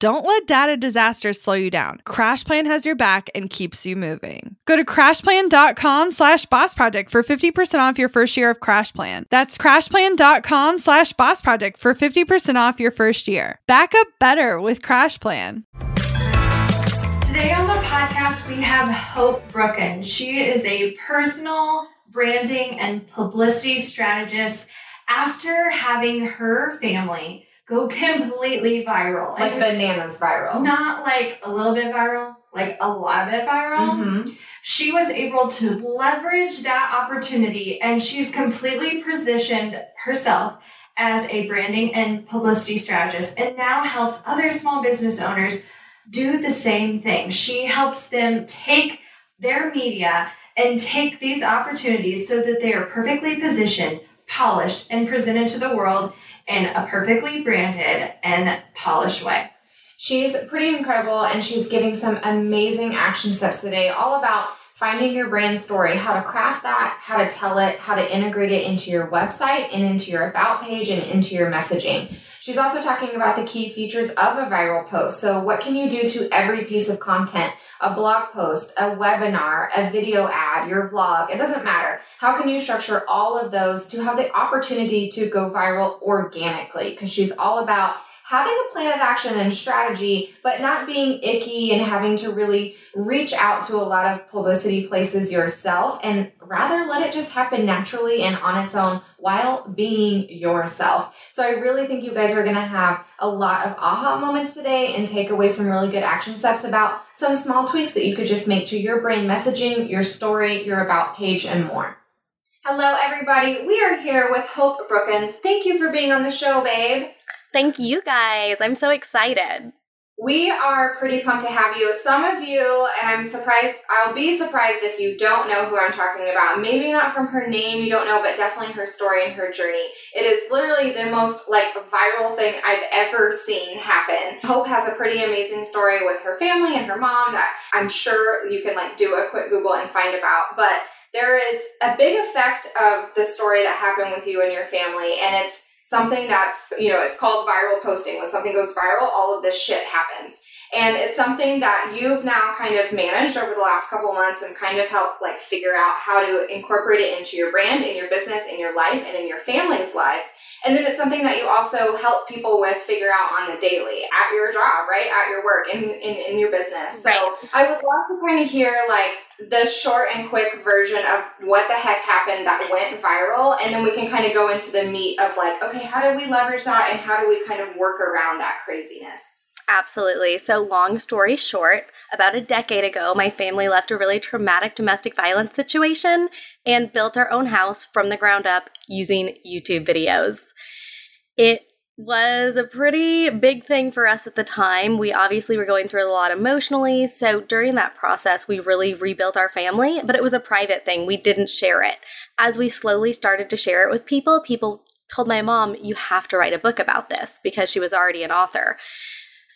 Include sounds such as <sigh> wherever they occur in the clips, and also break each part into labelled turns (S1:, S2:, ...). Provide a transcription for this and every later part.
S1: Don't let data disasters slow you down. CrashPlan has your back and keeps you moving. Go to crashplan.com slash boss project for 50% off your first year of CrashPlan. That's crashplan.com slash boss project for 50% off your first year. Back up better with CrashPlan.
S2: Today on the podcast, we have Hope Brookins. She is a personal branding and publicity strategist after having her family go <laughs> completely viral.
S3: Like
S2: And
S3: bananas viral.
S2: Not like a little bit viral, like a lot of it viral.
S3: Mhm.
S2: She was able to leverage that opportunity and she's completely positioned herself as a branding and publicity strategist and now helps other small business owners do the same thing. She helps them take their media and take these opportunities so that they are perfectly positioned, polished, and presented to the world in a perfectly branded and polished way.
S3: She's pretty incredible and she's giving some amazing action steps today, all about finding your brand story, how to craft that, how to tell it, how to integrate it into your website and into your about page and into your messaging. She's also talking about the key features of a viral post. So, what can you do to every piece of content? A blog post, a webinar, a video ad, your vlog, it doesn't matter. How can you structure all of those to have the opportunity to go viral organically? Because she's all about having a plan of action and strategy, but not being icky and having to really reach out to a lot of publicity places yourself and rather let it just happen naturally and on its own while being yourself. So I really think you guys are going to have a lot of aha moments today and take away some really good action steps about some small tweaks that you could just make to your brand messaging, your story, your about page, and more. Hello, everybody. We are here with Hope Brookins. Thank you for being on the show, babe.
S4: Thank you guys. I'm so excited.
S3: We are pretty pumped to have you. Some of you, and I'm surprised, I'll be surprised if you don't know who I'm talking about. Maybe not from her name, you don't know, but definitely her story and her journey. It is literally the most like viral thing I've ever seen happen. Hope has a pretty amazing story with her family and her mom that I'm sure you can like do a quick Google and find about. But there is a big effect of the story that happened with you and your family, and it's something that's, you know, it's called viral posting. When something goes viral, all of this shit happens. And it's something that you've now kind of managed over the last couple months and kind of helped like figure out how to incorporate it into your brand, in your business, in your life, and in your family's lives. And then it's something that you also help people with figure out on the daily at your job, right? At your work, in, in, in your business. So
S4: Right.
S3: I would love to kind of hear like the short and quick version of what the heck happened that went viral. And then we can kind of go into the meat of like, okay, how do we leverage that and how do we kind of work around that craziness?
S4: Absolutely. So, long story short, about a decade ago, my family left a really traumatic domestic violence situation and built our own house from the ground up using YouTube videos. It was a pretty big thing for us at the time. We obviously were going through a lot emotionally. So, during that process, we really rebuilt our family, but it was a private thing. We didn't share it. As we slowly started to share it with people, people told my mom, You have to write a book about this because she was already an author.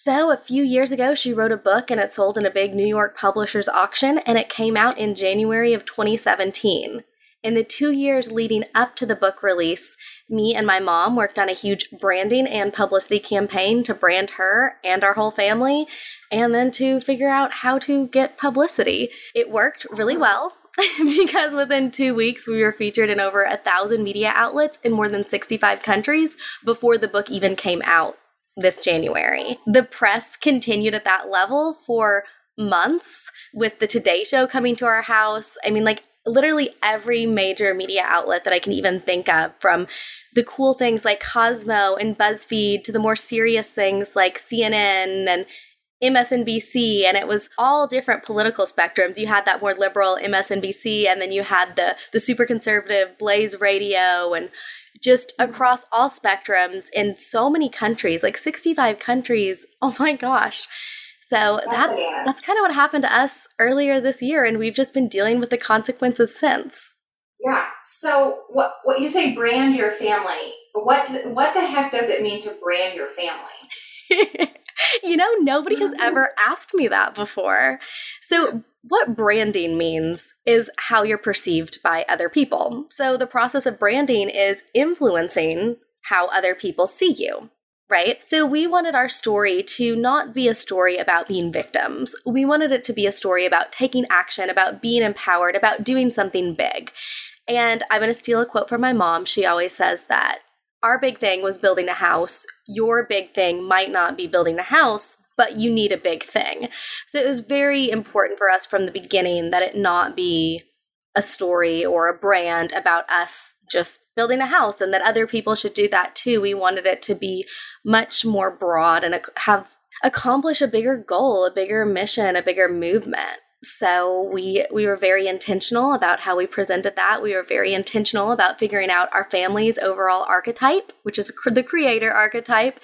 S4: So, a few years ago, she wrote a book and it sold in a big New York publisher's auction, and it came out in January of 2017. In the two years leading up to the book release, me and my mom worked on a huge branding and publicity campaign to brand her and our whole family, and then to figure out how to get publicity. It worked really well. <laughs> because within two weeks we were featured in over a thousand media outlets in more than 65 countries before the book even came out this January. The press continued at that level for months with the Today Show coming to our house. I mean, like literally every major media outlet that I can even think of, from the cool things like Cosmo and BuzzFeed to the more serious things like CNN and MSNBC, and it was all different political spectrums. You had that more liberal MSNBC, and then you had the the super conservative Blaze Radio, and just across all spectrums in so many countries, like 65 countries. Oh my gosh. So that's that's, that's kind of what happened to us earlier this year, and we've just been dealing with the consequences since.
S3: Yeah. So what what you say brand your family? What what the heck does it mean to brand your family? <laughs>
S4: you know, nobody has mm-hmm. ever asked me that before. So what branding means is how you're perceived by other people. So the process of branding is influencing how other people see you right? So we wanted our story to not be a story about being victims. We wanted it to be a story about taking action, about being empowered, about doing something big. And I'm going to steal a quote from my mom. She always says that our big thing was building a house. Your big thing might not be building a house, but you need a big thing. So it was very important for us from the beginning that it not be a story or a brand about us just building a house and that other people should do that too. We wanted it to be much more broad and have accomplish a bigger goal, a bigger mission, a bigger movement. So we we were very intentional about how we presented that. We were very intentional about figuring out our family's overall archetype, which is the creator archetype,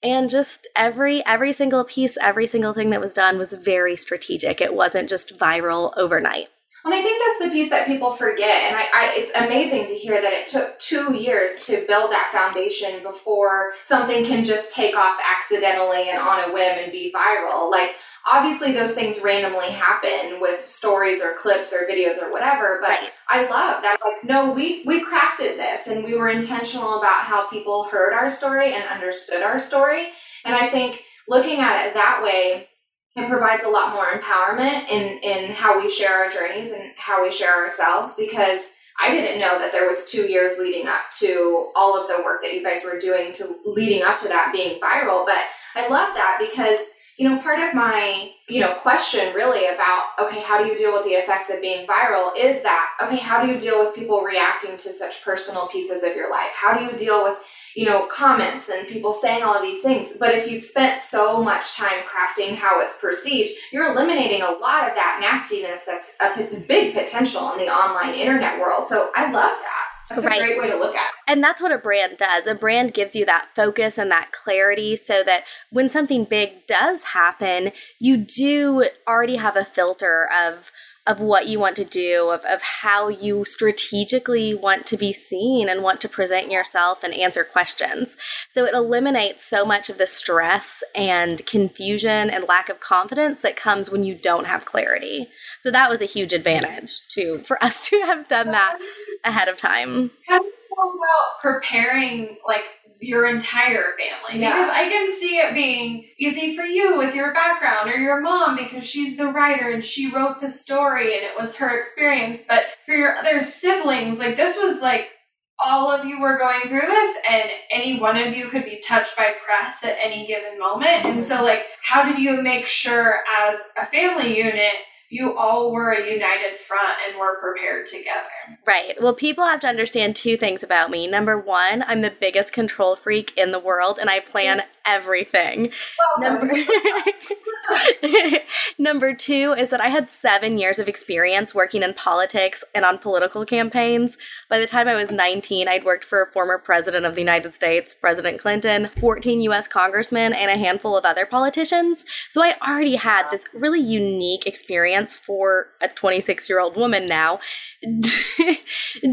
S4: and just every every single piece, every single thing that was done was very strategic. It wasn't just viral overnight.
S3: And I think that's the piece that people forget. And I, I, it's amazing to hear that it took two years to build that foundation before something can just take off accidentally and on a whim and be viral. Like, obviously, those things randomly happen with stories or clips or videos or whatever. But right. I love that. Like, no, we we crafted this and we were intentional about how people heard our story and understood our story. And I think looking at it that way it provides a lot more empowerment in in how we share our journeys and how we share ourselves because I didn't know that there was two years leading up to all of the work that you guys were doing to leading up to that being viral. But I love that because you know part of my you know question really about okay how do you deal with the effects of being viral is that okay how do you deal with people reacting to such personal pieces of your life how do you deal with you know, comments and people saying all of these things. But if you've spent so much time crafting how it's perceived, you're eliminating a lot of that nastiness that's a big potential in the online internet world. So I love that. That's right. a great way to look at it.
S4: And that's what a brand does. A brand gives you that focus and that clarity so that when something big does happen, you do already have a filter of of what you want to do, of, of how you strategically want to be seen and want to present yourself and answer questions. So it eliminates so much of the stress and confusion and lack of confidence that comes when you don't have clarity. So that was a huge advantage to for us <laughs> to have done that ahead of time.
S2: How do you feel about preparing like your entire family yeah. because I can see it being easy for you with your background or your mom because she's the writer and she wrote the story and it was her experience. But for your other siblings, like this was like all of you were going through this and any one of you could be touched by press at any given moment. And so like how did you make sure as a family unit you all were a united front and were prepared together.
S4: Right. Well, people have to understand two things about me. Number one, I'm the biggest control freak in the world and I plan everything. Well, Number <laughs> Number two is that I had seven years of experience working in politics and on political campaigns. By the time I was 19, I'd worked for a former president of the United States, President Clinton, 14 US congressmen, and a handful of other politicians. So I already had this really unique experience for a 26 year old woman now <laughs>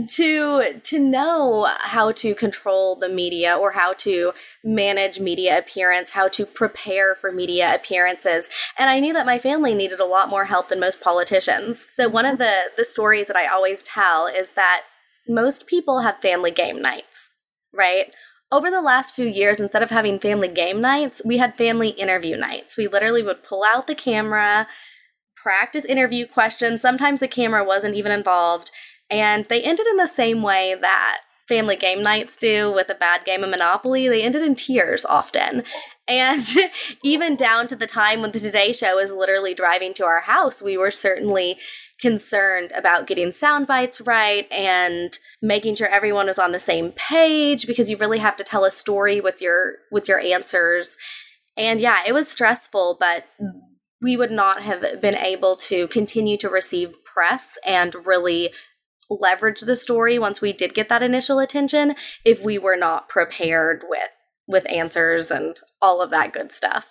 S4: to, to know how to control the media or how to manage media appearance, how to prepare for media appearances. And I knew that my family needed a lot more help than most politicians. So one of the the stories that I always tell is that most people have family game nights, right? Over the last few years, instead of having family game nights, we had family interview nights. We literally would pull out the camera, practice interview questions. Sometimes the camera wasn't even involved. And they ended in the same way that family game nights do with a bad game of Monopoly, they ended in tears often. And <laughs> even down to the time when the Today Show was literally driving to our house, we were certainly concerned about getting sound bites right and making sure everyone was on the same page because you really have to tell a story with your with your answers. And yeah, it was stressful, but we would not have been able to continue to receive press and really leverage the story once we did get that initial attention if we were not prepared with with answers and all of that good stuff.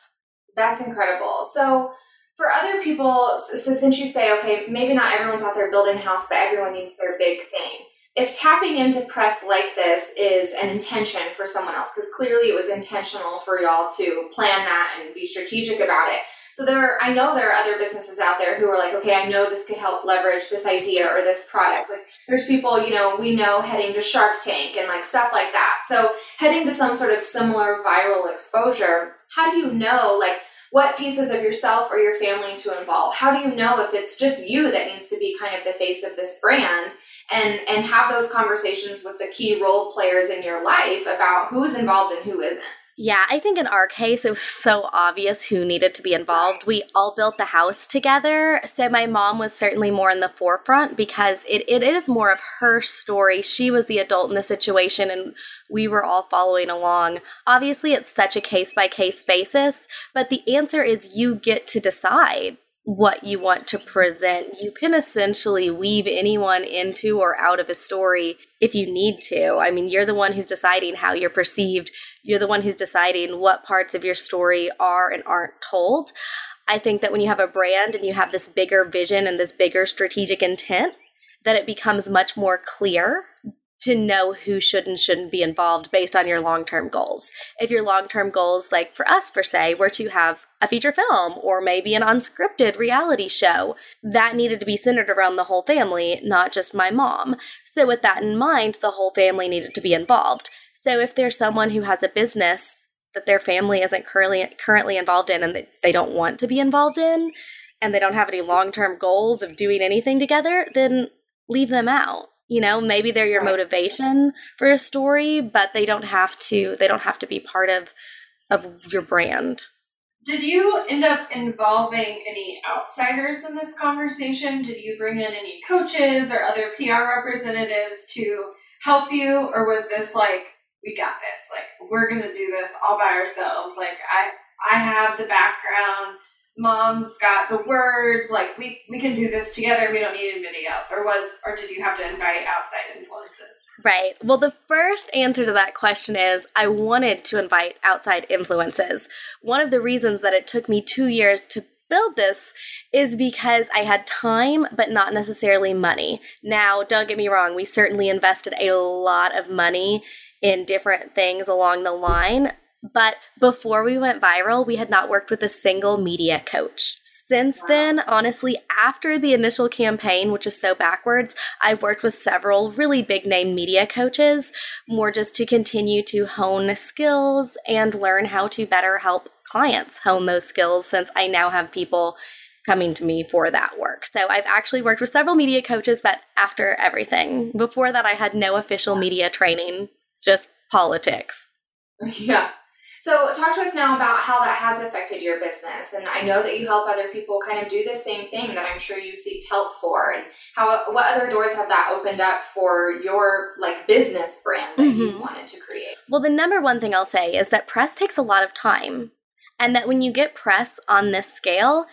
S3: That's incredible. So for other people, so since you say, okay, maybe not everyone's out there building a house, but everyone needs their big thing. If tapping into press like this is an intention for someone else, because clearly it was intentional for y'all to plan that and be strategic about it. So there, I know there are other businesses out there who are like, okay, I know this could help leverage this idea or this product. Like there's people, you know, we know heading to Shark Tank and like stuff like that. So heading to some sort of similar viral exposure, how do you know like what pieces of yourself or your family to involve? How do you know if it's just you that needs to be kind of the face of this brand? And, and have those conversations with the key role players in your life about who's involved and who isn't.
S4: Yeah, I think in our case, it was so obvious who needed to be involved. We all built the house together. So my mom was certainly more in the forefront because it, it is more of her story. She was the adult in the situation and we were all following along. Obviously, it's such a case by case basis, but the answer is you get to decide what you want to present. You can essentially weave anyone into or out of a story if you need to. I mean, you're the one who's deciding how you're perceived, you're the one who's deciding what parts of your story are and aren't told. I think that when you have a brand and you have this bigger vision and this bigger strategic intent, that it becomes much more clear to know who should and shouldn't be involved based on your long term goals. If your long term goals, like for us, per se, were to have a feature film or maybe an unscripted reality show, that needed to be centered around the whole family, not just my mom. So, with that in mind, the whole family needed to be involved. So, if there's someone who has a business that their family isn't currently currently involved in and that they don't want to be involved in, and they don't have any long term goals of doing anything together, then leave them out you know maybe they're your motivation for a story but they don't have to they don't have to be part of of your brand
S2: did you end up involving any outsiders in this conversation? Did you bring in any coaches or other pr representatives to help you? Or was this like we got this. Like we're gonna do this all by ourselves. Like i i have the background. Mom's got the words. Like we we can do this together. We don't need anybody else. Or was or did you have to invite outside influences
S4: right well the first answer to that question is i wanted to invite outside influences one of the reasons that it took me two years to build this is because I had time, but not necessarily money. Now, don't get me wrong, we certainly invested a lot of money in different things along the line, but before we went viral, we had not worked with a single media coach. Since wow. then, honestly, after the initial campaign, which is so backwards, I've worked with several really big name media coaches, more just to continue to hone skills and learn how to better help clients hone those skills since I now have people coming to me for that work. So I've actually worked with several media coaches, but after everything. Before that, I had no official media training, just politics. <laughs>
S3: Yeah. So, talk to us now about how that has affected your business. And I know that you help other people kind of do the same thing that I'm sure you seek help for. And how what other doors have that opened up for your like business brand that mm-hmm. you wanted to create?
S4: Well, the number one thing I'll say is that press takes a lot of time, and that when you get press on this scale,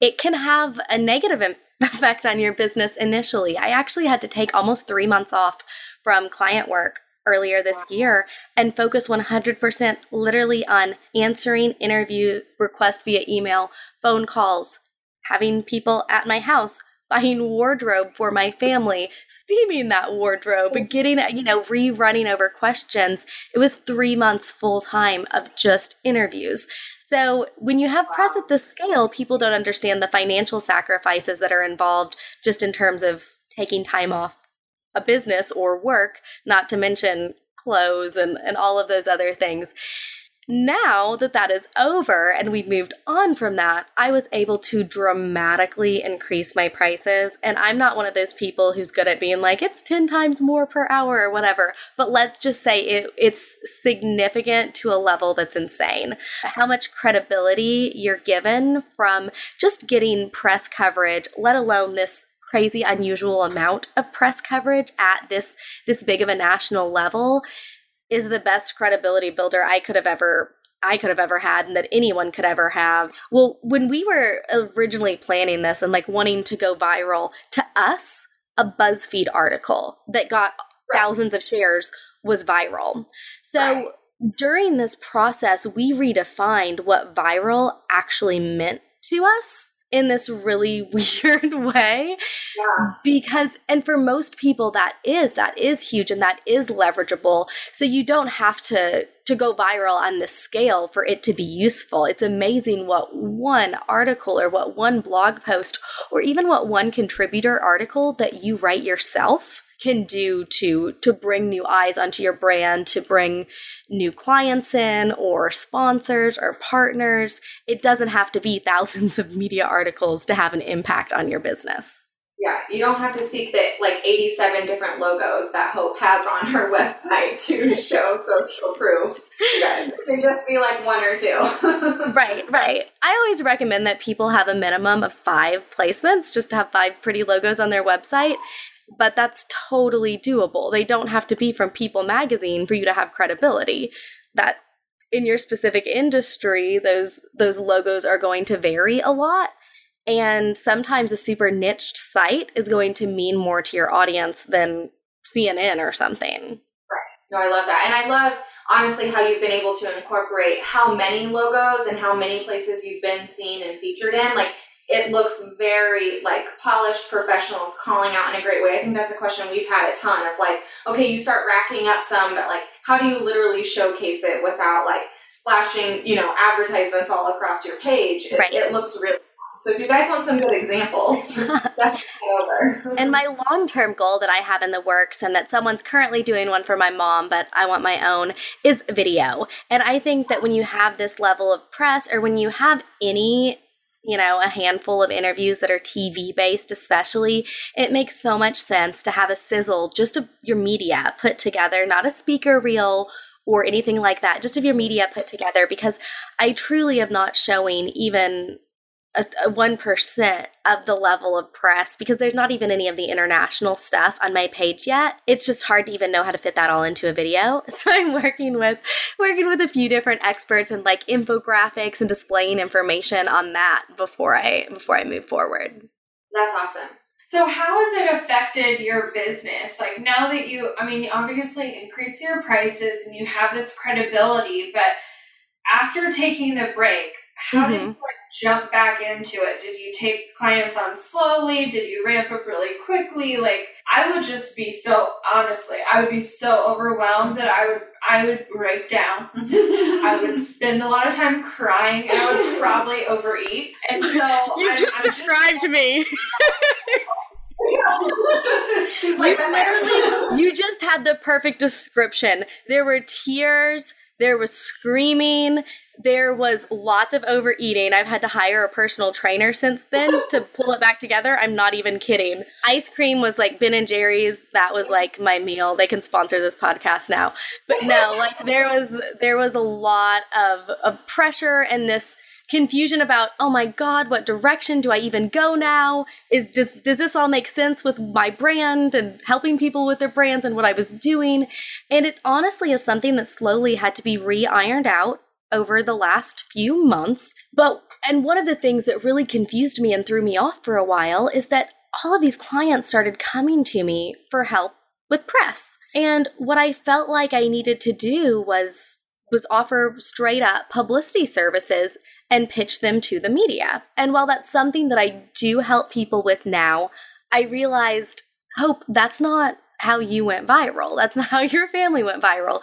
S4: it can have a negative <laughs> effect on your business initially. I actually had to take almost three months off from client work earlier this year and focus 100% literally on answering interview requests via email, phone calls, having people at my house buying wardrobe for my family, steaming that wardrobe, and getting, you know, rerunning over questions. It was three months full time of just interviews. So when you have press at this scale, people don't understand the financial sacrifices that are involved just in terms of taking time off a business or work, not to mention clothes and, and all of those other things. Now that that is over and we've moved on from that, I was able to dramatically increase my prices. And I'm not one of those people who's good at being like, it's 10 times more per hour or whatever. But let's just say it, it's significant to a level that's insane. How much credibility you're given from just getting press coverage, let alone this crazy unusual amount of press coverage at this this big of a national level is the best credibility builder I could have ever I could have ever had and that anyone could ever have. Well, when we were originally planning this and like wanting to go viral, to us, a BuzzFeed article that got right. thousands of shares was viral. So right. during this process, we redefined what viral actually meant to us in this really <laughs> weird way. Yeah. Because and for most people that is that is huge and that is leverageable. So you don't have to to go viral on this scale for it to be useful. It's amazing what one article or what one blog post or even what one contributor article that you write yourself can do to to bring new eyes onto your brand to bring new clients in or sponsors or partners it doesn't have to be <laughs> thousands of media articles to have an impact on your business
S3: yeah, you don't have to seek the like 87 different logos that Hope has <laughs> on her website to show <laughs> social proof. You guys, it can just be like one or two.
S4: right, right. I always recommend that people have a minimum of five placements just to have five pretty logos on their website but that's totally doable. They don't have to be from People magazine for you to have credibility. That in your specific industry, those those logos are going to vary a lot. And sometimes a super niched site is going to mean more to your audience than CNN or something.
S3: Right. No, I love that. And I love honestly how you've been able to incorporate how many logos and how many places you've been seen and featured in. Like it looks very like polished professional it's calling out in a great way i think that's a question we've had a ton of like okay you start racking up some but like how do you literally showcase it without like splashing you know advertisements all across your page it, right. it looks really so if you guys want some good examples, <laughs> <laughs> over.
S4: and my long-term goal that I have in the works and that someone's currently doing one for my mom, but I want my own is video. And I think that when you have this level of press or when you have any you know, a handful of interviews that are TV based, especially, it makes so much sense to have a sizzle, just of your media put together, not a speaker reel or anything like that, just of your media put together, because I truly am not showing even a 1% of the level of press because there's not even any of the international stuff on my page yet. It's just hard to even know how to fit that all into a video. <laughs> So I'm working with working with a few different experts and like infographics and displaying information on that before I before I move forward.
S3: That's awesome.
S2: So how has it affected your business? Like now that you I mean you obviously increase your prices and you have this credibility, but after taking the break, how mm-hmm. did you like jump back into it? Did you take clients on slowly? Did you ramp up really quickly? Like I would just be so honestly, I would be so overwhelmed that I would I would break down. I would <laughs> spend a lot of time crying and I would probably overeat. And so
S1: You just I'm described just, me. <laughs>
S4: She's like, you literally, <laughs> you just had the perfect description. There were tears, there was screaming, there was lots of overeating. I've had to hire a personal trainer since then <laughs> to pull it back together. I'm not even kidding. Ice cream was like Ben and Jerry's. That was like my meal. They can sponsor this podcast now. But no, <laughs> like there was there was a lot of of pressure and this confusion about oh my god what direction do i even go now is does does this all make sense with my brand and helping people with their brands and what i was doing and it honestly is something that slowly had to be re-ironed out over the last few months. But, and one of the things that really confused me and threw me off for a while is that all of these clients started coming to me for help with press. And what I felt like I needed to do was was offer straight up publicity services and pitch them to the media. And while that's something that I do help people with now, I realized, Hope, that's not how you went viral. That's not how your family went viral.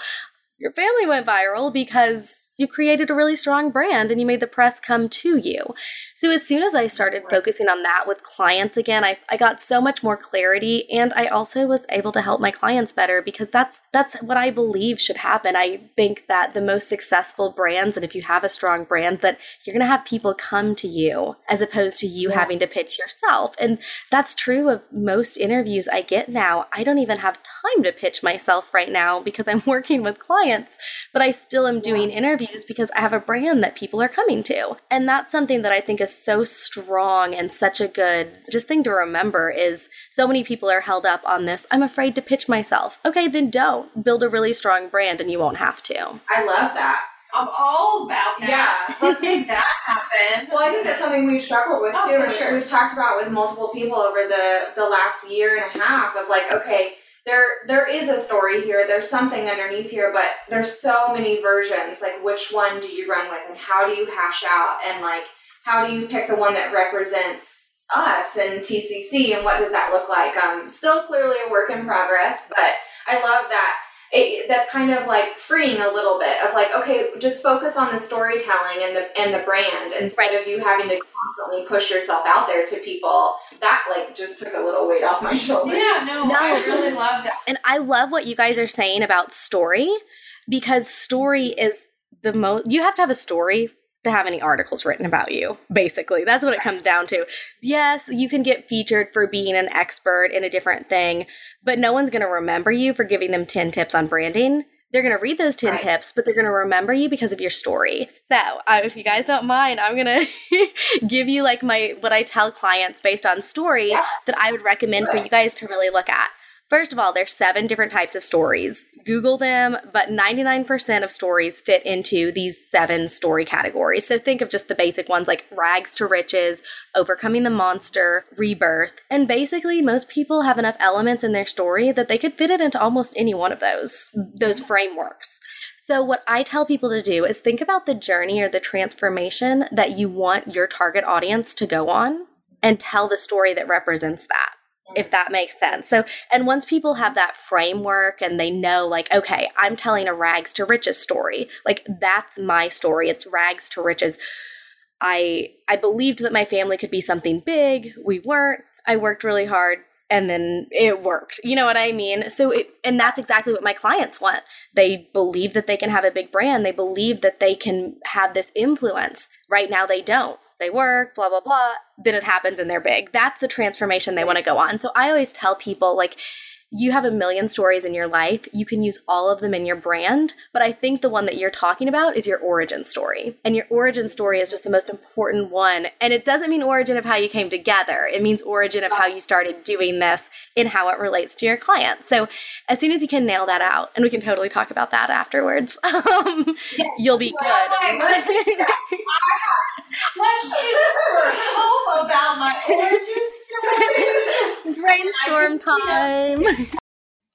S4: Your family went viral because you created a really strong brand and you made the press come to you. So as soon as I started focusing on that with clients again, I, I got so much more clarity and I also was able to help my clients better because that's that's what I believe should happen. I think that the most successful brands and if you have a strong brand that you're going to have people come to you as opposed to you yeah. having to pitch yourself. And that's true of most interviews I get now. I don't even have time to pitch myself right now because I'm <laughs> working with clients clients, but I still am doing interviews because I have a brand that people are coming to. And that's something that I think is so strong and such a good just thing to remember is so many people are held up on this. I'm afraid to pitch myself. Okay, then don't. Build a really strong brand and you won't have to.
S3: I love that.
S2: I'm all about that.
S3: Yeah. <laughs>
S2: Let's make that happen.
S3: Well, I think that's something we've struggled with
S2: Oh,
S3: too.
S2: for sure.
S3: We've talked about with multiple people over the the last year and a half of like, okay, there there is a story here. There's something underneath here, but there's so many versions. Like, which one do you run with, and how do you hash out, and like, how do you pick the one that represents us and TCC, and what does that look like? Um, still clearly a work in progress, but I love that it, that's kind of like freeing a little bit of like okay just focus on the storytelling and the and the brand instead of you having to constantly push yourself out there to people that like just took a little weight off my <laughs> shoulders
S2: Yeah, no,
S4: No.
S2: I really love that.
S4: And I love what you guys are saying about story because story is the most, you have to have a story to have any articles written about you, basically. That's what it comes down to. Yes, you can get featured for being an expert in a different thing, but no one's going to remember you for giving them 10 tips on branding. They're going to read those 10
S3: Right.
S4: tips, but they're going to remember you because of your story. So, uh, if you guys don't mind, I'm going <laughs> to give you like my what I tell clients based on story
S3: Yeah.
S4: that I would recommend for you guys to really look at. First of all, there's seven different types of stories. Google them, but 99% of stories fit into these seven story categories. So think of just the basic ones like rags to riches, overcoming the monster, rebirth. And basically, most people have enough elements in their story that they could fit it into almost any one of those those frameworks. So, what I tell people to do is think about the journey or the transformation that you want your target audience to go on and tell the story that represents that, if that makes sense. So, and once people have that framework and they know, like, okay, I'm telling a rags to riches story, like, that's my story. It's rags to riches. I I believed that my family could be something big. We weren't. I worked really hard and then it worked. You know what I mean? So it, and that's exactly what my clients want. They believe that they can have a big brand. They believe that they can have this influence. Right now they don't. They work, blah blah blah. Then it happens and they're big. That's the transformation they want to go on. So I always tell people like you have a million stories in your life. You can use all of them in your brand, but I think the one that you're talking about is your origin story. And your origin story is just the most important one. And it doesn't mean origin of how you came together. It means origin of how you started doing this and how it relates to your clients. So as soon as you can nail that out, and we can totally talk about that afterwards, <laughs> um, you'll be
S2: my
S4: good.
S2: Questions <laughs> for help about my origin story. <laughs>
S4: Brainstorm time.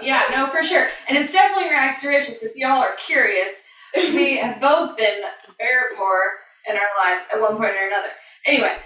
S2: Yeah, no, for sure. And it's definitely rags to riches. If y'all are curious, we <laughs> have both been very poor in our lives at one point or another. Anyway,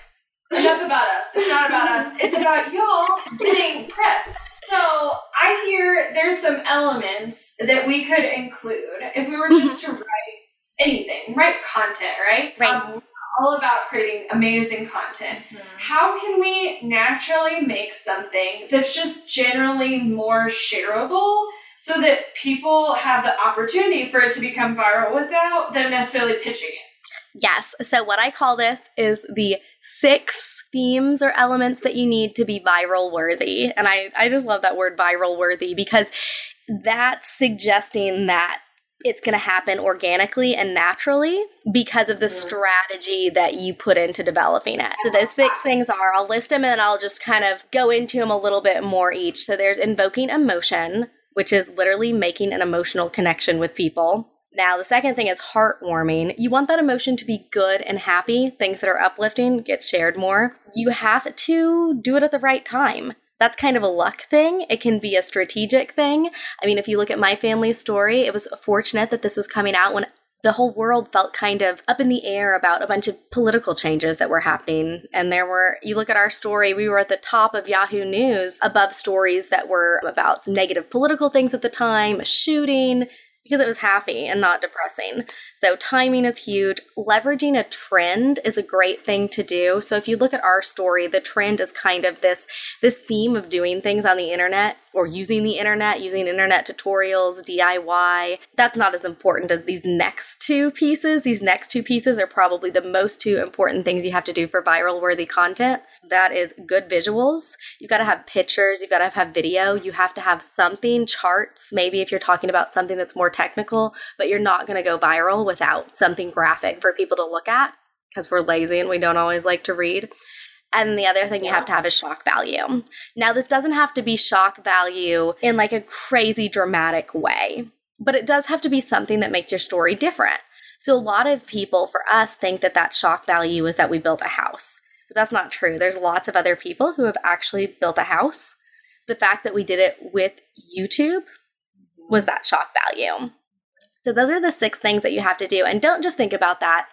S2: enough about us. It's not about us. <laughs> It's about y'all getting press. So I hear there's some elements that we could include if we were just to write anything, write content, right?
S4: Right.
S2: Um, all about creating amazing content. Hmm. How can we naturally make something that's just generally more shareable so that people have the opportunity for it to become viral without them necessarily pitching it?
S4: Yes. So, what I call this is the six themes or elements that you need to be viral worthy. And I, I just love that word viral worthy because that's suggesting that it's going to happen organically and naturally because of the mm-hmm. strategy that you put into developing it. So, those six things are I'll list them and I'll just kind of go into them a little bit more each. So, there's invoking emotion, which is literally making an emotional connection with people. Now, the second thing is heartwarming. You want that emotion to be good and happy. Things that are uplifting get shared more. You have to do it at the right time. That's kind of a luck thing. It can be a strategic thing. I mean, if you look at my family's story, it was fortunate that this was coming out when the whole world felt kind of up in the air about a bunch of political changes that were happening. And there were, you look at our story, we were at the top of Yahoo News above stories that were about some negative political things at the time, a shooting, because it was happy and not depressing. So timing is huge. Leveraging a trend is a great thing to do. So if you look at our story, the trend is kind of this this theme of doing things on the internet or using the internet, using internet tutorials, DIY. That's not as important as these next two pieces. These next two pieces are probably the most two important things you have to do for viral worthy content. That is good visuals. You've got to have pictures, you've got to have video, you have to have something, charts, maybe if you're talking about something that's more technical, but you're not going to go viral without something graphic for people to look at because we're lazy and we don't always like to read. And the other thing you have to have is shock value. Now, this doesn't have to be shock value in like a crazy dramatic way, but it does have to be something that makes your story different. So, a lot of people, for us, think that that shock value is that we built a house. But that's not true. There's lots of other people who have actually built a house. The fact that we did it with YouTube was that shock value. So, those are the six things that you have to do. And don't just think about that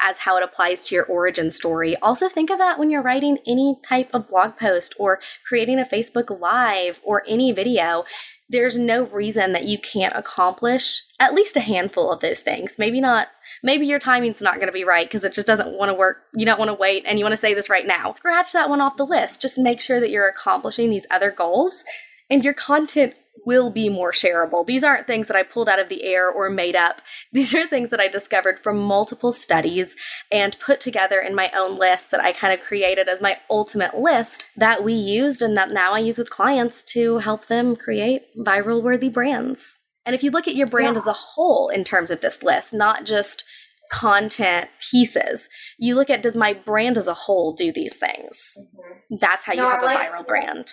S4: as how it applies to your origin story. Also, think of that when you're writing any type of blog post or creating a Facebook Live or any video. There's no reason that you can't accomplish at least a handful of those things. Maybe not, maybe your timing's not going to be right because it just doesn't want to work. You don't want to wait and you want to say this right now. Scratch that one off the list. Just make sure that you're accomplishing these other goals and your content will be more shareable. These aren't things that I pulled out of the air or made up. <laughs> These are things that I discovered from multiple studies and put together in my own list that I kind of created as my ultimate list that we used and that now I use with clients to help them create viral worthy brands. And if you look at your brand
S3: Yeah.
S4: as a whole in terms of this list, not just content pieces, you look at does my brand as a whole do these things? Mm-hmm. That's how you
S3: No, I
S4: have a
S3: like
S4: viral brand.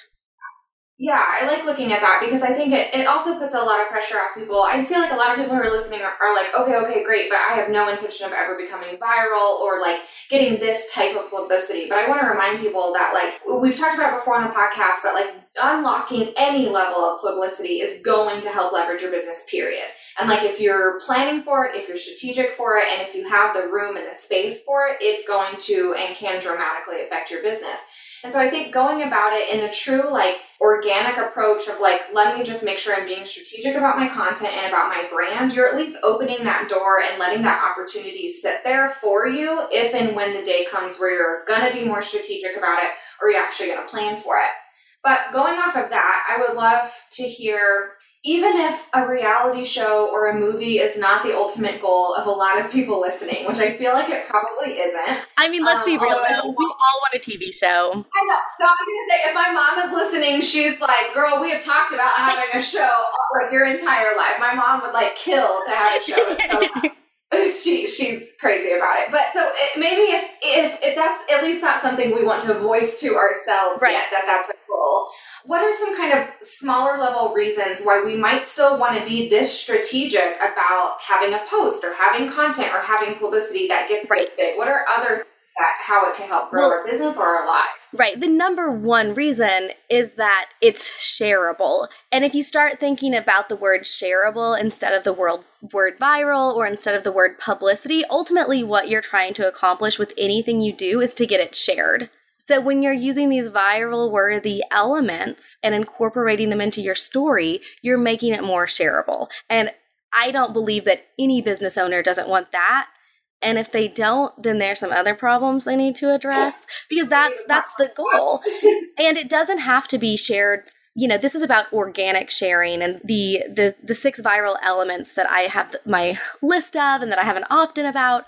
S3: Yeah, I like looking at that because I think it, it also puts a lot of pressure on people. I feel like a lot of people who are listening are, are like, okay, okay, great, but I have no intention of ever becoming viral or like getting this type of publicity. But I want to remind people that like we've talked about before on the podcast, but like unlocking any level of publicity is going to help leverage your business, period. And like if you're planning for it, if you're strategic for it, and if you have the room and the space for it, it's going to and can dramatically affect your business. And so I think going about it in a true, like, organic approach of like, let me just make sure I'm being strategic about my content and about my brand, you're at least opening that door and letting that opportunity sit there for you if and when the day comes where you're gonna be more strategic about it or you're actually gonna plan for it. But going off of that, I would love to hear even if a reality show or a movie is not the ultimate goal of a lot of people listening, which I feel like it probably isn't.
S4: I mean, let's um, be real though. We all want a TV show. I
S3: know. So I was gonna say, if my mom is listening, she's like, "Girl, we have talked about having a show like your entire life." My mom would like kill to have a show. <laughs> <laughs> She she's crazy about it. But so it, maybe if if if that's at least not something we want to voice to ourselves right. yet, that that's a goal. What are some kind of smaller level reasons why we might still want to be this strategic about having a post or having content or having publicity that gets right. this big? What are other that how it can help grow well, our business or our life?
S4: Right. The number one reason is that it's shareable. And if you start thinking about the word shareable instead of the word word viral or instead of the word publicity, ultimately what you're trying to accomplish with anything you do is to get it shared. So when you're using these viral worthy elements and incorporating them into your story, you're making it more shareable. And I don't believe that any business owner doesn't want that. And if they don't, then there's some other problems they need to address because that's that's the goal. And it doesn't have to be shared you know this is about organic sharing and the the the six viral elements that i have my list of and that i have an opt-in about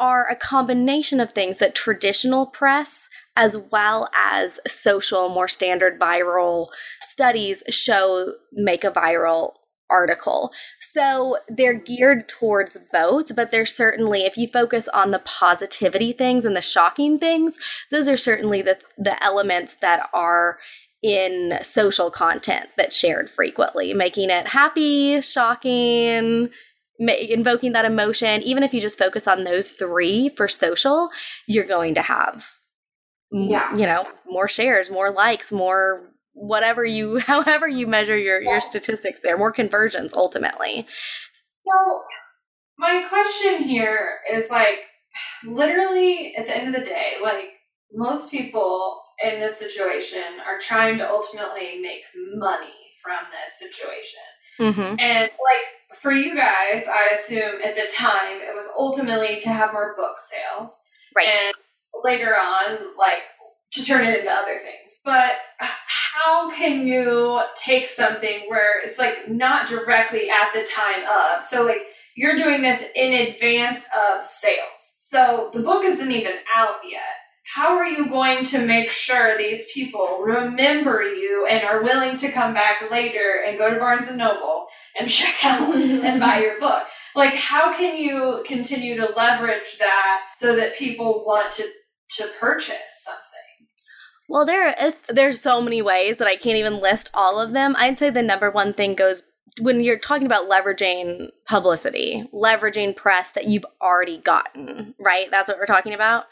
S4: are a combination of things that traditional press as well as social, more standard viral studies show make a viral article. So they're geared towards both, but they're certainly, if you focus on the positivity things and the shocking things, those are certainly the, the elements that are in social content that's shared frequently, making it happy, shocking, invoking that emotion. Even if you just focus on those three for social, you're going to have yeah. you know, more shares, more likes, more whatever you <laughs> however you measure your yeah. your statistics there, more conversions ultimately.
S2: So my question here is like literally at the end of the day, like most people in this situation are trying to ultimately make money from this situation. Mm-hmm. And like for you guys, I assume at the time it was ultimately to have more book sales.
S4: Right.
S2: And later on, like to turn it into other things. But how can you take something where it's like not directly at the time of? So, like, you're doing this in advance of sales. So, the book isn't even out yet. How are you going to make sure these people remember you and are willing to come back later and go to Barnes and Noble and <laughs> check out and buy your book? Like, how can you continue to leverage that so that people want to to purchase something.
S4: Well, there there's so many ways that I can't even list all of them. I'd say the number one thing goes when you're talking about leveraging publicity, leveraging press that you've already gotten, right? That's what we're talking about.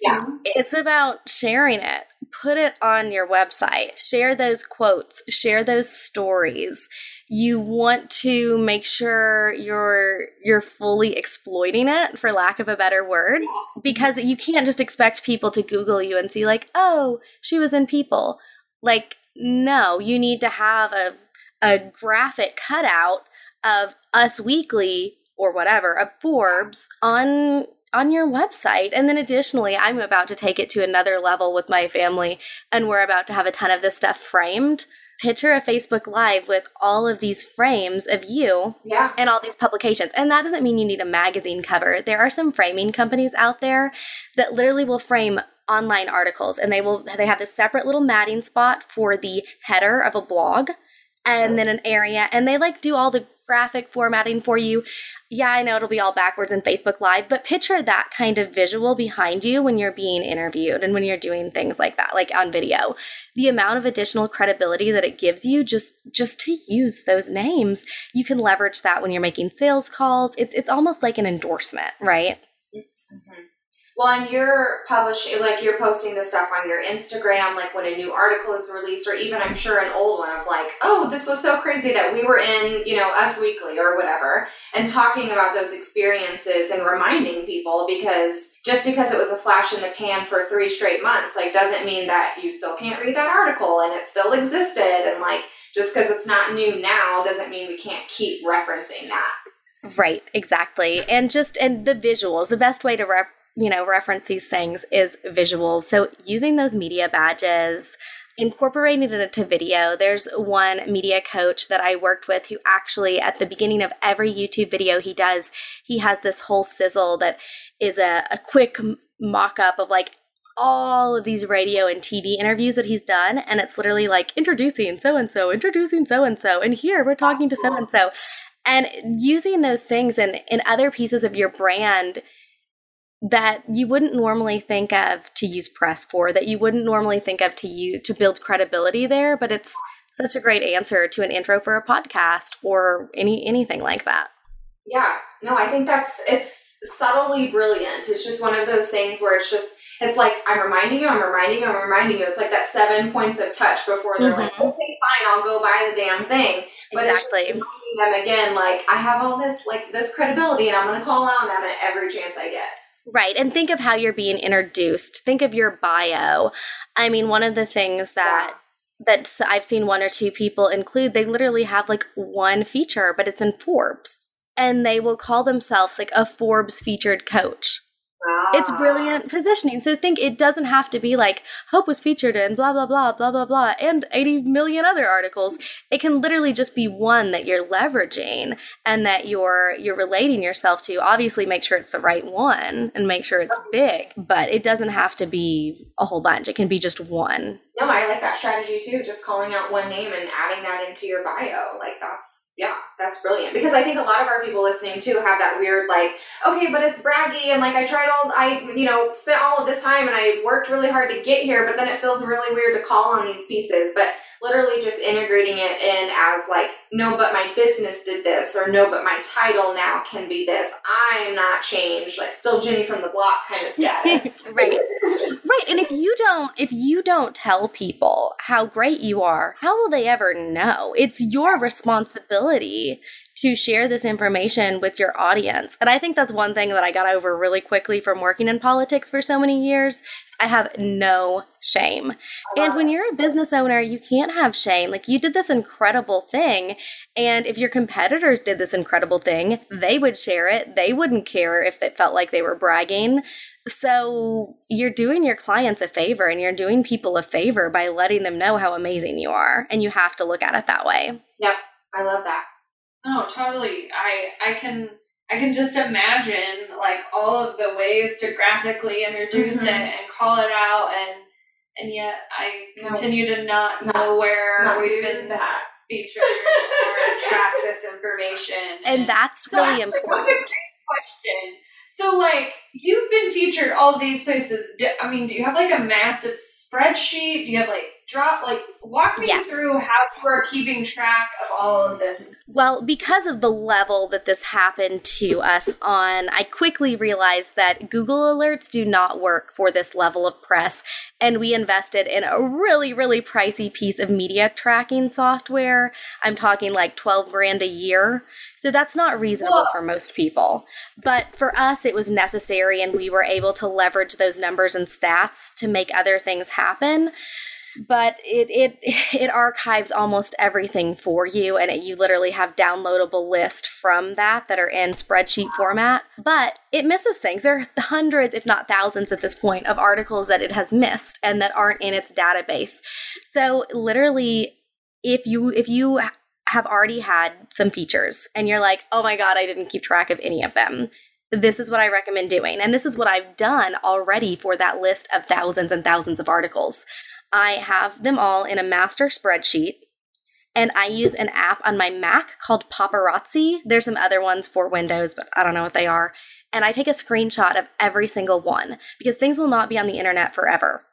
S3: Yeah.
S4: It's about sharing it. Put it on your website. Share those quotes, share those stories you want to make sure you're you're fully exploiting it for lack of a better word because you can't just expect people to google you and see like oh she was in people. Like no you need to have a a graphic cutout of us weekly or whatever of forbes on on your website. And then additionally, I'm about to take it to another level with my family, and we're about to have a ton of this stuff framed picture a Facebook Live with all of these frames of you
S3: yeah.
S4: and all these publications. And that doesn't mean you need a magazine cover. There are some framing companies out there that literally will frame online articles and they will they have this separate little matting spot for the header of a blog and oh. then an area and they like do all the graphic formatting for you. Yeah, I know it'll be all backwards in Facebook Live, but picture that kind of visual behind you when you're being interviewed and when you're doing things like that, like on video. The amount of additional credibility that it gives you just just to use those names, you can leverage that when you're making sales calls. It's it's almost like an endorsement, right?
S3: Mm-hmm. Well, and you're publishing, like you're posting this stuff on your Instagram, like when a new article is released, or even I'm sure an old one of like, oh, this was so crazy that we were in, you know, Us Weekly or whatever, and talking about those experiences and reminding people because just because it was a flash in the pan for three straight months, like doesn't mean that you still can't read that article and it still existed. And like, just because it's not new now doesn't mean we can't keep referencing that.
S4: Right, exactly. And just and the visuals, the best way to rep- you know, reference these things is visuals. So using those media badges, incorporating it into video. There's one media coach that I worked with who actually, at the beginning of every YouTube video he does, he has this whole sizzle that is a, a quick mock up of like all of these radio and TV interviews that he's done. And it's literally like introducing so and so, introducing so and so. And here we're talking to so and so. And using those things and in other pieces of your brand that you wouldn't normally think of to use press for that you wouldn't normally think of to you to build credibility there but it's such a great answer to an intro for a podcast or any anything like that.
S3: Yeah. No i think that's it's subtly brilliant. It's just one of those things where it's just it's like i'm reminding you i'm reminding you i'm reminding you. It's like that seven points of touch before they're mm-hmm. like okay fine i'll go buy the damn thing.
S4: But exactly.
S3: it's reminding them again like i have all this like this credibility and i'm going to call out on it every chance i get
S4: Right. And think of how you're being introduced. Think of your bio. I mean, one of the things that yeah. that I've seen one or two people include, they literally have like one feature, but it's in Forbes. And they will call themselves like a Forbes featured coach. It's ah. brilliant positioning. So think it doesn't have to be like Hope was featured in blah blah blah blah blah blah and 80 million other articles. Mm. It can literally just be one that you're leveraging and that you're you're relating yourself to. Obviously make sure it's the right one and make sure it's oh. big, but it doesn't have to be a whole bunch. It can be just one.
S3: No, I like that strategy too. Just calling out one name and adding that into your bio. Like that's yeah, that's brilliant. Because I think a lot of our people listening too have that weird like, okay, but it's braggy and like I tried all I you know, spent all of this time and I worked really hard to get here, but then it feels really weird to call on these pieces. But literally just integrating it in as like no but my business did this or no but my title now can be this. I'm not changed. Like still jenny from the block kind of <laughs> status.
S4: Right. Right and if you don't if you don't tell people how great you are how will they ever know? It's your responsibility to share this information with your audience. And I think that's one thing that I got over really quickly from working in politics for so many years. I have no shame. And when you're a business owner, you can't have shame. Like you did this incredible thing. And if your competitors did this incredible thing, they would share it. They wouldn't care if it felt like they were bragging. So you're doing your clients a favor and you're doing people a favor by letting them know how amazing you are. And you have to look at it that way.
S3: Yep. I love that.
S2: No, totally. I I can I can just imagine like all of the ways to graphically introduce mm-hmm. it and call it out and and yet I continue no, to not, not know where
S3: not
S2: we've been
S3: that.
S2: featured or <laughs> track this information.
S4: And, and that's really important.
S2: question. So, like, you've been featured all these places. I mean, do you have like a massive spreadsheet? Do you have like drop like walk me yes. through how you are keeping track of all of this
S4: well because of the level that this happened to us on i quickly realized that google alerts do not work for this level of press and we invested in a really really pricey piece of media tracking software i'm talking like 12 grand a year so that's not reasonable Whoa. for most people. But for us, it was necessary, and we were able to leverage those numbers and stats to make other things happen but it it <laughs> it archives almost everything for you and it, you literally have downloadable list from that that are in spreadsheet format but it misses things there are hundreds if not thousands at this point of articles that it has missed and that aren't in its database so literally if you if you have already had some features and you're like oh my god i didn't keep track of any of them this is what I recommend doing. And this is what I've done already for that list of thousands and thousands of articles. I have them all in a master spreadsheet. and I use an app on my Mac called Paparazzi. There's some other ones for Windows, but I don't know what they are. And I take a screenshot of every single one because things will not be on the internet forever.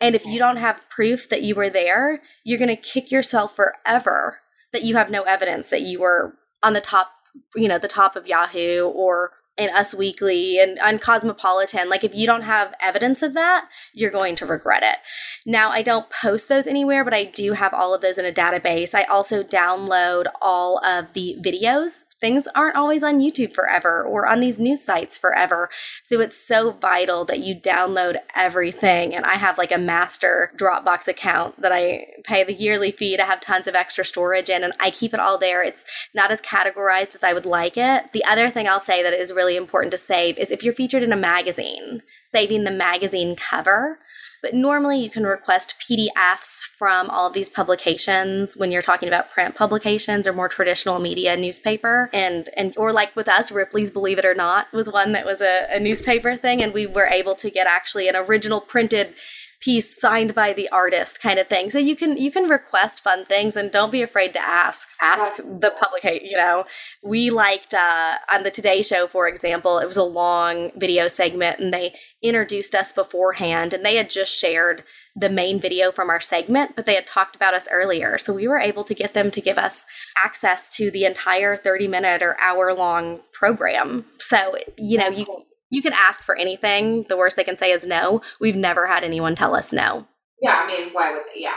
S4: And if you don't have proof that you were there, you're going to kick yourself forever that you have no evidence that you were on the top, you know, the top of Yahoo or in Us Weekly and on Cosmopolitan. Like if you don't have evidence of that, you're going to regret it. Now, I don't post those anywhere, but I do have all of those in a database. I also download all of the videos things aren't always on YouTube forever or on these news sites forever. So it's so vital that you download everything. And I have like a master Dropbox account that I pay the yearly fee to have tons of extra storage in, and I keep it all there. It's not as categorized as I would like it. The other thing I'll say that is really important to save is if you're featured in a magazine, saving the magazine cover but normally you can request PDFs from all of these publications when you're talking about print publications or more traditional media newspaper. And and or like with us, Ripley's Believe It or Not was one that was a, a newspaper thing, and we were able to get actually an original printed piece signed by the artist kind of thing. So you can you can request fun things and don't be afraid to ask ask the public you know we liked uh, on the today show for example it was a long video segment and they introduced us beforehand and they had just shared the main video from our segment but they had talked about us earlier. So we were able to get them to give us access to the entire 30 minute or hour long program. So you know you you can ask for anything. The worst they can say is no. We've never had anyone tell us no.
S3: Yeah, I mean, why would they? Yeah.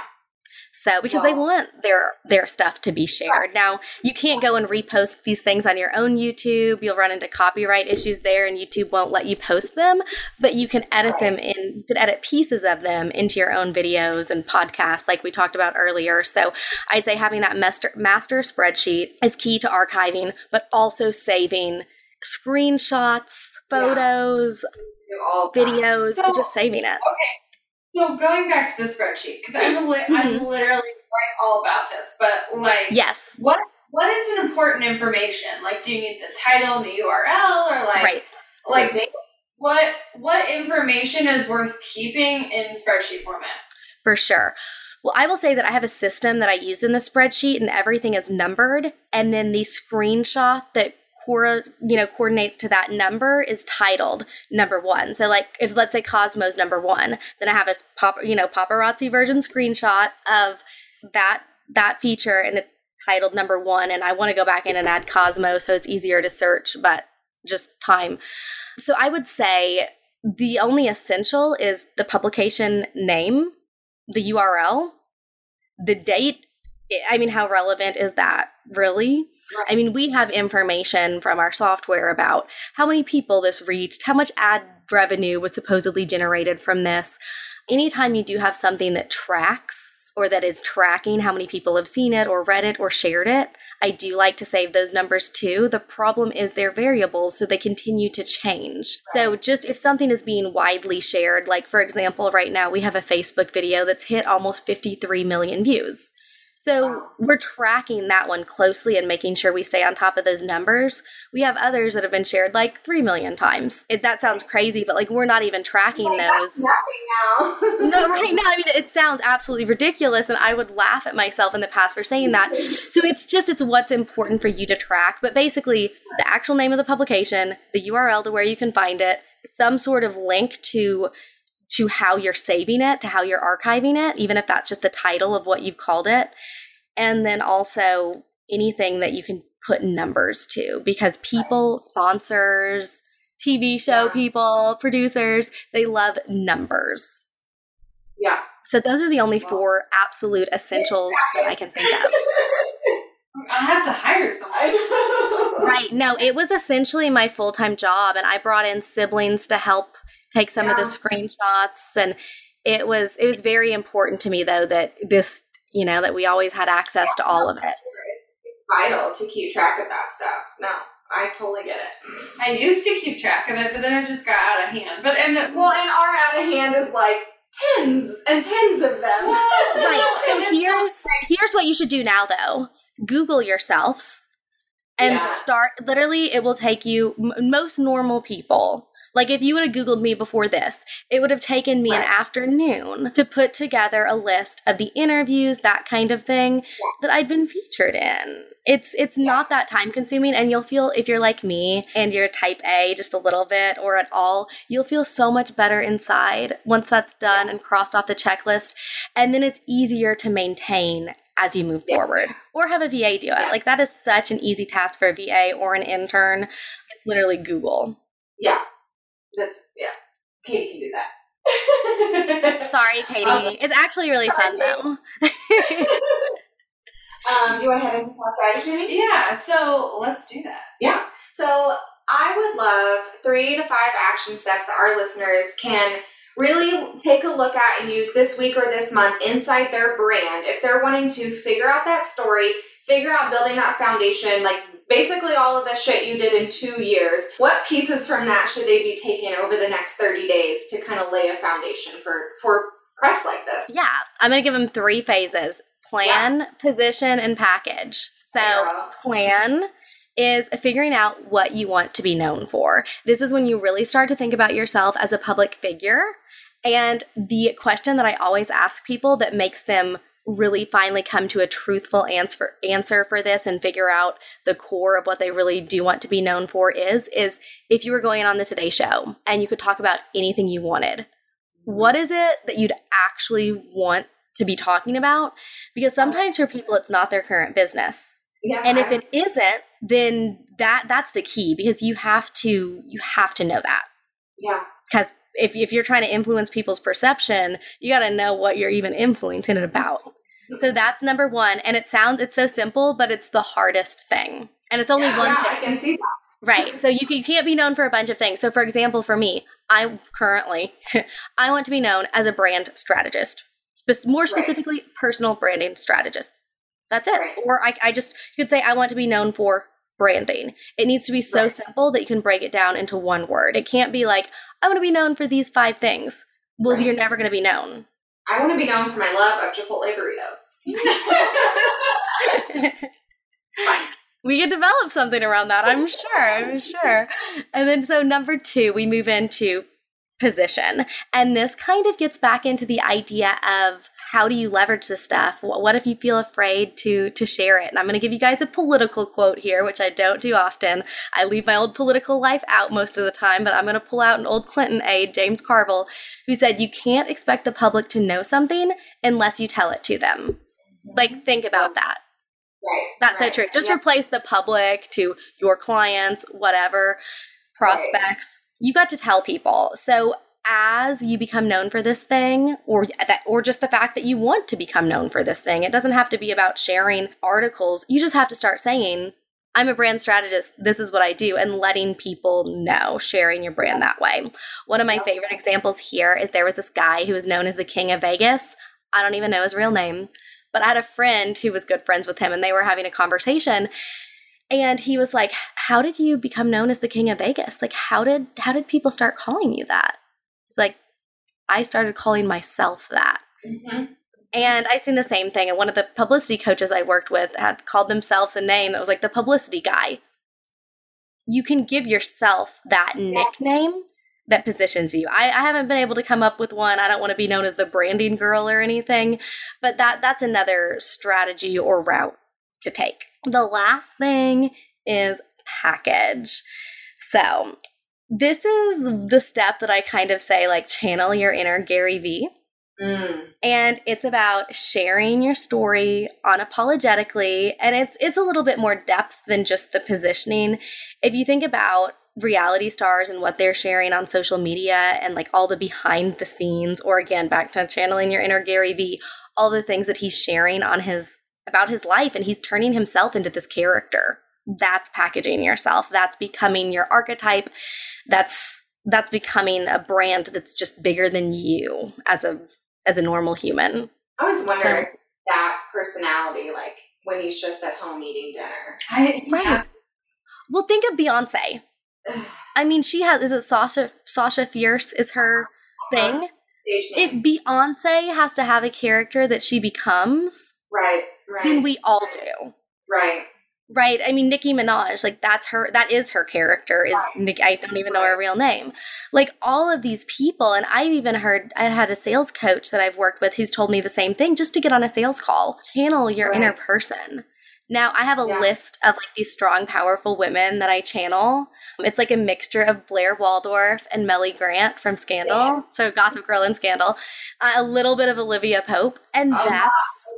S4: So because well, they want their their stuff to be shared. Now you can't go and repost these things on your own YouTube. You'll run into copyright issues there, and YouTube won't let you post them. But you can edit them in. You can edit pieces of them into your own videos and podcasts, like we talked about earlier. So I'd say having that master master spreadsheet is key to archiving, but also saving screenshots, photos, yeah. videos, so, just saving it.
S2: Okay. So going back to the spreadsheet, because I'm, li- mm-hmm. I'm literally like all about this, but like,
S4: yes,
S2: what what is an important information? Like, do you need the title and the URL, or like,
S4: right.
S2: like what what information is worth keeping in spreadsheet format?
S4: For sure. Well, I will say that I have a system that I use in the spreadsheet, and everything is numbered, and then the screenshot that you know coordinates to that number is titled number one. So like if let's say Cosmo's number one, then I have a pop you know paparazzi version screenshot of that that feature and it's titled number one. And I want to go back in and add Cosmo so it's easier to search, but just time. So I would say the only essential is the publication name, the URL, the date. I mean, how relevant is that really? I mean, we have information from our software about how many people this reached, how much ad revenue was supposedly generated from this. Anytime you do have something that tracks or that is tracking how many people have seen it or read it or shared it, I do like to save those numbers too. The problem is they're variables, so they continue to change. Right. So, just if something is being widely shared, like for example, right now we have a Facebook video that's hit almost 53 million views. So we're tracking that one closely and making sure we stay on top of those numbers. We have others that have been shared like 3 million times. It, that sounds crazy, but like we're not even tracking those.
S3: Nothing now. <laughs>
S4: no, right now. I mean, it sounds absolutely ridiculous, and I would laugh at myself in the past for saying that. So it's just, it's what's important for you to track. But basically, the actual name of the publication, the URL to where you can find it, some sort of link to to how you're saving it, to how you're archiving it, even if that's just the title of what you've called it. And then also anything that you can put numbers to because people, sponsors, TV show yeah. people, producers, they love numbers.
S3: Yeah.
S4: So those are the only four absolute essentials that I can think of. <laughs>
S2: I have to hire someone.
S4: right. No, it was essentially my full time job, and I brought in siblings to help take some yeah. of the screenshots and it was it was very important to me though that this you know that we always had access to all of it.
S3: It's vital to keep track of that stuff. No i totally get it.
S2: I used to keep track of it but then it just got out of hand. But and the,
S3: well and our out of hand is like tens and tens of them.
S4: Right <laughs> so here's here's what you should do now though. Google yourselves and yeah. start literally it will take you most normal people Like if you would have Googled me before this, it would have taken me an afternoon to put together a list of the interviews, that kind of thing that I'd been featured in. It's it's not that time consuming and you'll feel if you're like me and you're type A just a little bit or at all, you'll feel so much better inside once that's done and crossed off the checklist. And then it's easier to maintain as you move
S3: Yeah.
S4: forward or have a VA do it.
S3: Yeah.
S4: Like that is such an easy task for a VA or an intern. It's literally Google.
S3: Yeah. That's yeah. Katie can do that. <laughs>
S4: Sorry, Katie.
S3: Um,
S4: it's actually really fun
S3: sorry.
S4: though. <laughs>
S3: Um, you want to head into call strategy, Jamie?
S2: Yeah, so let's do that.
S3: Yeah. So I would love three to five action steps that our listeners can really take a look at and use this week or this month inside their brand. If they're wanting to figure out that story, figure out building that foundation, like basically all of the shit you did in two years, what pieces from that should they be taking over the next 30 days to kind of lay a foundation for, for press like this?
S4: yeah, I'm going to give them three phases plan, position, and package. So, plan is figuring out what you want to be known for. This is when you really start to think about yourself as a public figure. And the question that I always ask people that makes them really finally come to a truthful answer answer for this and figure out the core of what they really do want to be known for is is if you were going on the Today show and you could talk about anything you wanted mm-hmm. what is it that you'd actually want to be talking about because sometimes for people it's not their current business
S3: Yeah.
S4: and if it isn't then that that's the key because you have to you have to know that
S3: yeah.
S4: because if, if you're trying to influence people's perception you got to know what you're even influencing it about so that's number one and it sounds it's so simple but it's the hardest thing and it's only
S3: yeah,
S4: one
S3: yeah,
S4: thing
S3: I can see that.
S4: Right. So you, you can't be known for a bunch of things. So, for example, for me, I currently <laughs> I want to be known as a brand strategist, Spe- more
S3: Right.
S4: specifically, personal branding strategist. That's it.
S3: Right.
S4: Or I, I just you could say I want to be known for branding. It needs to be so
S3: Right.
S4: simple that you can break it down into one word. It can't be like I want to be known for these five things. Well,
S3: Right.
S4: you're never going to be known.
S3: I want to be known for my love of Chipotle burritos. <laughs>
S4: We could develop something around that i'm sure i'm sure and then so number two we move into position and this kind of gets back into the idea of how do you leverage this stuff what, if you feel afraid to to share it and i'm going to give you guys a political quote here which i don't do often i leave my old political life out most of the time but i'm going to pull out an old clinton aide james carville who said you can't expect the public to know something unless you tell it to them like think about that
S3: Right.
S4: that's
S3: right.
S4: so true. Just
S3: Yeah.
S4: replace the public to your clients, whatever, prospects. You got to tell people. So as you become known for this thing or that or just the fact that you want to become known for this thing, it doesn't have to be about sharing articles. You just have to start saying I'm a brand strategist. This is what I do, and letting people know, sharing your brand that way. One of my favorite examples here is there was this guy who was known as the King of Vegas. I don't even know his real name, but I had a friend who was good friends with him, and they were having a conversation. And he was like, "How did you become known as the King of Vegas? Like, how did how did people start calling you that?" It's like, I started calling myself that.
S3: Mhm.
S4: And I'd seen the same thing. And one of the publicity coaches I worked with had called themselves a name that was like the publicity guy. You can give yourself that nickname that positions you. I, I haven't been able to come up with one. I don't want to be known as the branding girl or anything, but that that's another strategy or route to take. The last thing is package. So this is the step that I kind of say like channel your inner Gary Vee.
S3: Mm.
S4: and it's about sharing your story unapologetically and it's it's a little bit more depth than just the positioning if you think about reality stars and what they're sharing on social media and like all the behind the scenes or again back to channeling your inner Gary Vee all the things that he's sharing on his about his life and he's turning himself into this character that's packaging yourself that's becoming your archetype that's that's becoming a brand that's just bigger than you as a as a normal human.
S3: I always wonder that personality, like when he's just at home eating dinner.
S2: I,
S4: Right. Well, think of Beyonce. <sighs> I mean, she has is it Sasha Sasha Fierce is her uh-huh. thing.
S3: Stage
S4: If
S3: name.
S4: Beyonce has to have a character that she becomes,
S3: right, right,
S4: then we all do.
S3: right.
S4: Right. I mean, Nicki Minaj, like that's her, that is her character, is
S3: Right.
S4: Nick. I don't even know her real name. Like all of these people, and I've even heard, I had a sales coach that I've worked with who's told me the same thing just to get on a sales call. Channel your inner person. Now, I have a
S3: Yeah.
S4: list of like these strong, powerful women that I channel. It's like a mixture of Blair Waldorf and Mellie Grant from Scandal. So, Gossip Girl and Scandal. Uh, a little bit of Olivia Pope. And
S3: lot,
S4: that's.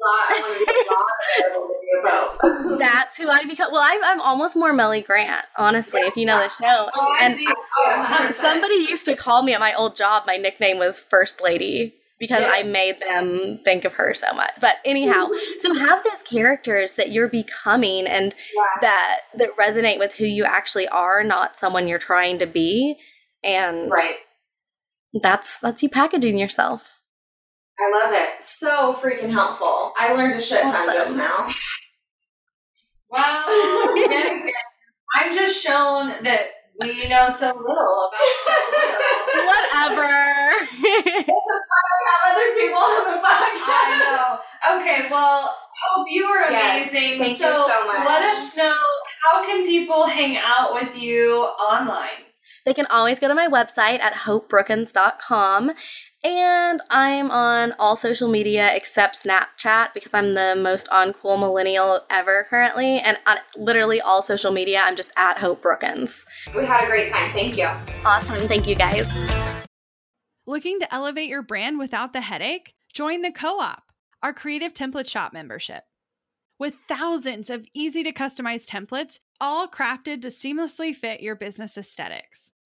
S3: A. I want to be a lot of video about. <laughs>
S4: That's who I become. Well, I'm, I'm almost more Mellie Grant, honestly, if you know the show.
S2: Oh,
S4: And.
S3: Oh,
S4: Somebody used to call me at my old job, my nickname was First Lady because
S3: Yeah.
S4: I made them think of her so much. But anyhow, <laughs> so have those characters that you're becoming and
S3: Yeah.
S4: that that resonate with who you actually are, not someone you're trying to be. And
S3: Right.
S4: that's that's you packaging yourself.
S3: I love it. So freaking helpful. I learned a shit ton
S4: Awesome.
S3: just now.
S2: Well, again, I'm just shown that we know so little about so little.
S4: Whatever.
S3: This is why we have other people on the podcast.
S2: I know. Okay, well, Hope, you were
S3: Yes,
S2: amazing.
S3: thank you
S2: so,
S3: so much.
S2: let us know how can people hang out with you online?
S4: They can always go to my website at hopebrookins.com. And I'm on all social media except Snapchat because I'm the most uncool millennial ever currently. And on literally all social media, I'm just at Hope Brookins.
S3: We had a great time. Thank you.
S4: Awesome. Thank you guys.
S1: Looking to elevate your brand without the headache? Join the Co op, our creative template shop membership. With thousands of easy to customize templates, all crafted to seamlessly fit your business aesthetics,